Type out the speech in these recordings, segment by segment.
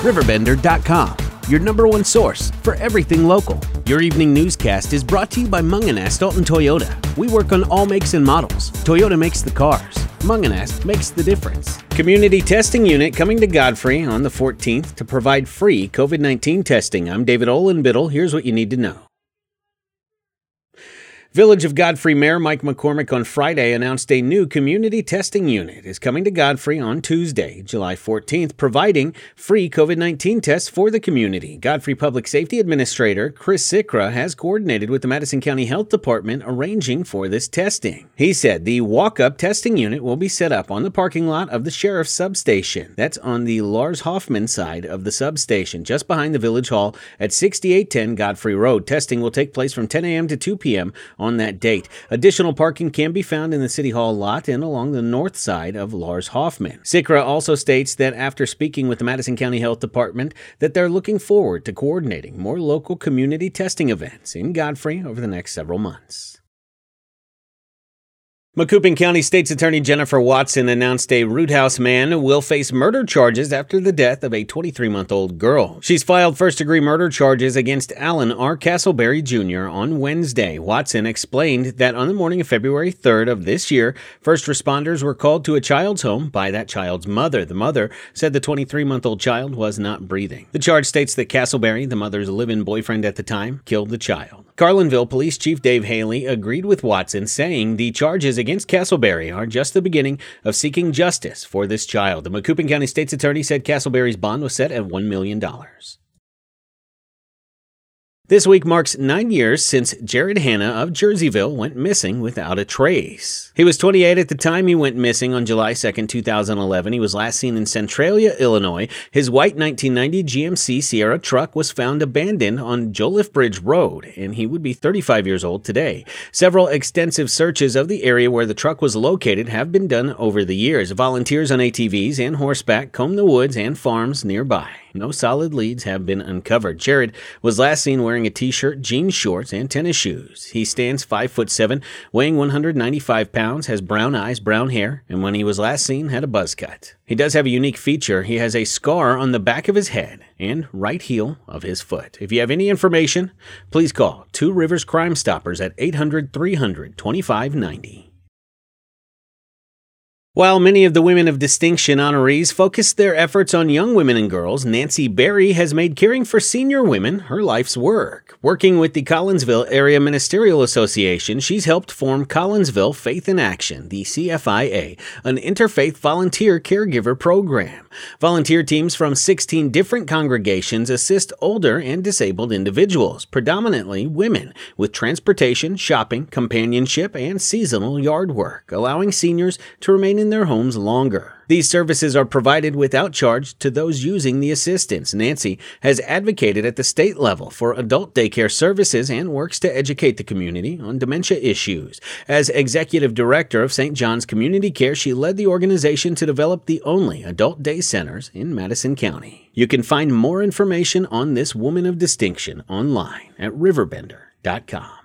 Riverbender.com, your number one source for everything local. Your evening newscast is brought to you by Mungenast Alton Toyota. We work on all makes and models. Toyota makes the cars. Mungenast makes the difference. Community testing unit coming to Godfrey on the 14th to provide free COVID 19 testing. I'm David Olin Biddle. Here's what you need to know. Village of Godfrey Mayor Mike McCormick on Friday announced a new community testing unit is coming to Godfrey on Tuesday, July 14th, providing free COVID 19 tests for the community. Godfrey Public Safety Administrator Chris Sichra has coordinated with the Madison County Health Department arranging for this testing. He said the walk up testing unit will be set up on the parking lot of the sheriff's substation. That's on the Lars Hoffman side of the substation, just behind the Village Hall at 6810 Godfrey Road. Testing will take place from 10 a.m. to 2 p.m on that date. Additional parking can be found in the City Hall lot and along the north side of Lars Hoffman. Sichra also states that after speaking with the Madison County Health Department that they're looking forward to coordinating more local community testing events in Godfrey over the next several months. Macoupin County State's Attorney Jennifer Watson announced a Roodhouse man will face murder charges after the death of a 23 month old girl. She's filed first degree murder charges against Alan R. Castleberry Jr. on Wednesday. Watson explained that on the morning of February 3rd of this year, first responders were called to a child's home by that child's mother. The mother said the 23 month old child was not breathing. The charge states that Castleberry, the mother's live in boyfriend at the time, killed the child. Carlinville Police Chief Dave Haley agreed with Watson, saying the charges against Castleberry are just the beginning of seeking justice for this child. The Macoupin County State's Attorney said Castleberry's bond was set at $1 million. This week marks nine years since Jared Hanna of Jerseyville went missing without a trace. He was 28 at the time he went missing on July 2, 2011. He was last seen in Centralia, Illinois. His white 1990 GMC Sierra truck was found abandoned on Joliffe Bridge Road, and he would be 35 years old today. Several extensive searches of the area where the truck was located have been done over the years. Volunteers on ATVs and horseback comb the woods and farms nearby. No solid leads have been uncovered. Jared was last seen wearing a t-shirt, jean shorts, and tennis shoes. He stands 5 foot 7, weighing 195 pounds, has brown eyes, brown hair, and when he was last seen had a buzz cut. He does have a unique feature. He has a scar on the back of his head and right heel of his foot. If you have any information, please call Two Rivers Crime Stoppers at 800 300 2590. While many of the Women of Distinction honorees focus their efforts on young women and girls, Nancy Berry has made caring for senior women her life's work. Working with the Collinsville Area Ministerial Association, she's helped form Collinsville Faith in Action, the CFIA, an interfaith volunteer caregiver program. Volunteer teams from 16 different congregations assist older and disabled individuals, predominantly women, with transportation, shopping, companionship, and seasonal yard work, allowing seniors to remain in their homes longer. These services are provided without charge to those using the assistance. Nancy has advocated at the state level for adult daycare services and works to educate the community on dementia issues. As executive director of St. John's Community Care, she led the organization to develop the only adult day centers in Madison County. You can find more information on this woman of distinction online at riverbender.com.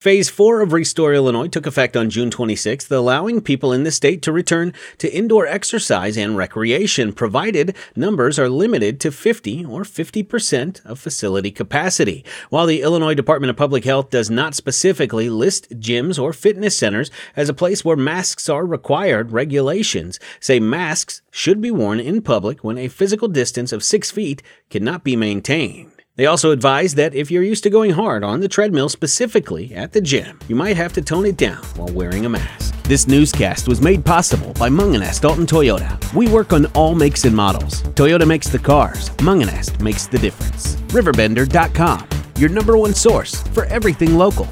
Phase 4 of Restore Illinois took effect on June 26th, allowing people in the state to return to indoor exercise and recreation, provided numbers are limited to 50 or 50% of facility capacity. While the Illinois Department of Public Health does not specifically list gyms or fitness centers as a place where masks are required, regulations say masks should be worn in public when a physical distance of 6 feet cannot be maintained. They also advise that if you're used to going hard on the treadmill, specifically at the gym, you might have to tone it down while wearing a mask. This newscast was made possible by Mungenast Alton Toyota. We work on all makes and models. Toyota makes the cars, Mungenast makes the difference. Riverbender.com, your number one source for everything local.